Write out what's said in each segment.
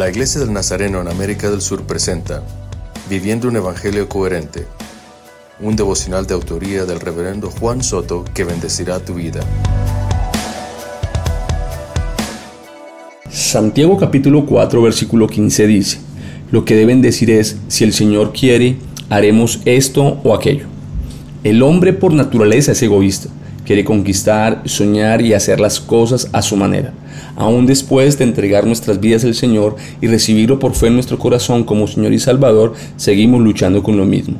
La Iglesia del Nazareno en América del Sur presenta Viviendo un Evangelio Coherente, un devocional de autoría del reverendo Juan Soto que bendecirá tu vida. Santiago capítulo 4 versículo 15 dice, lo que deben decir es, si el Señor quiere, haremos esto o aquello. El hombre por naturaleza es egoísta Quiere conquistar, soñar y hacer las cosas a su manera. Aún después de entregar nuestras vidas al Señor y recibirlo por fe en nuestro corazón como Señor y Salvador, seguimos luchando con lo mismo.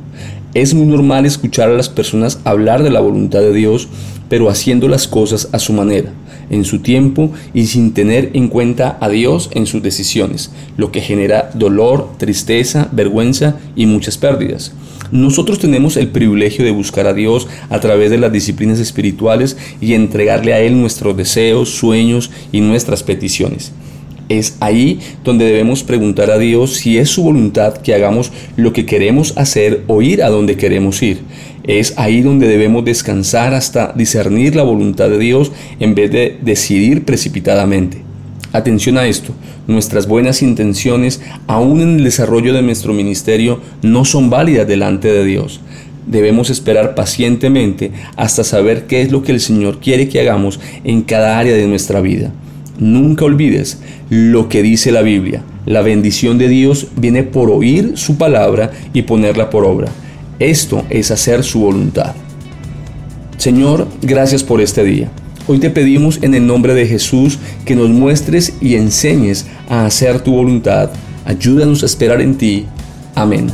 Es muy normal escuchar a las personas hablar de la voluntad de Dios, pero haciendo las cosas a su manera, en su tiempo y sin tener en cuenta a Dios en sus decisiones, lo que genera dolor, tristeza, vergüenza y muchas pérdidas. Nosotros tenemos el privilegio de buscar a Dios a través de las disciplinas espirituales y entregarle a Él nuestros deseos, sueños y nuestras peticiones. Es ahí donde debemos preguntar a Dios si es su voluntad que hagamos lo que queremos hacer o ir a donde queremos ir. Es ahí donde debemos descansar hasta discernir la voluntad de Dios en vez de decidir precipitadamente. Atención a esto, nuestras buenas intenciones, aún en el desarrollo de nuestro ministerio, no son válidas delante de Dios. Debemos esperar pacientemente hasta saber qué es lo que el Señor quiere que hagamos en cada área de nuestra vida. Nunca olvides lo que dice la Biblia. La bendición de Dios viene por oír su palabra y ponerla por obra. Esto es hacer su voluntad. Señor, gracias por este día. Hoy te pedimos en el nombre de Jesús que nos muestres y enseñes a hacer tu voluntad. Ayúdanos a esperar en ti. Amén.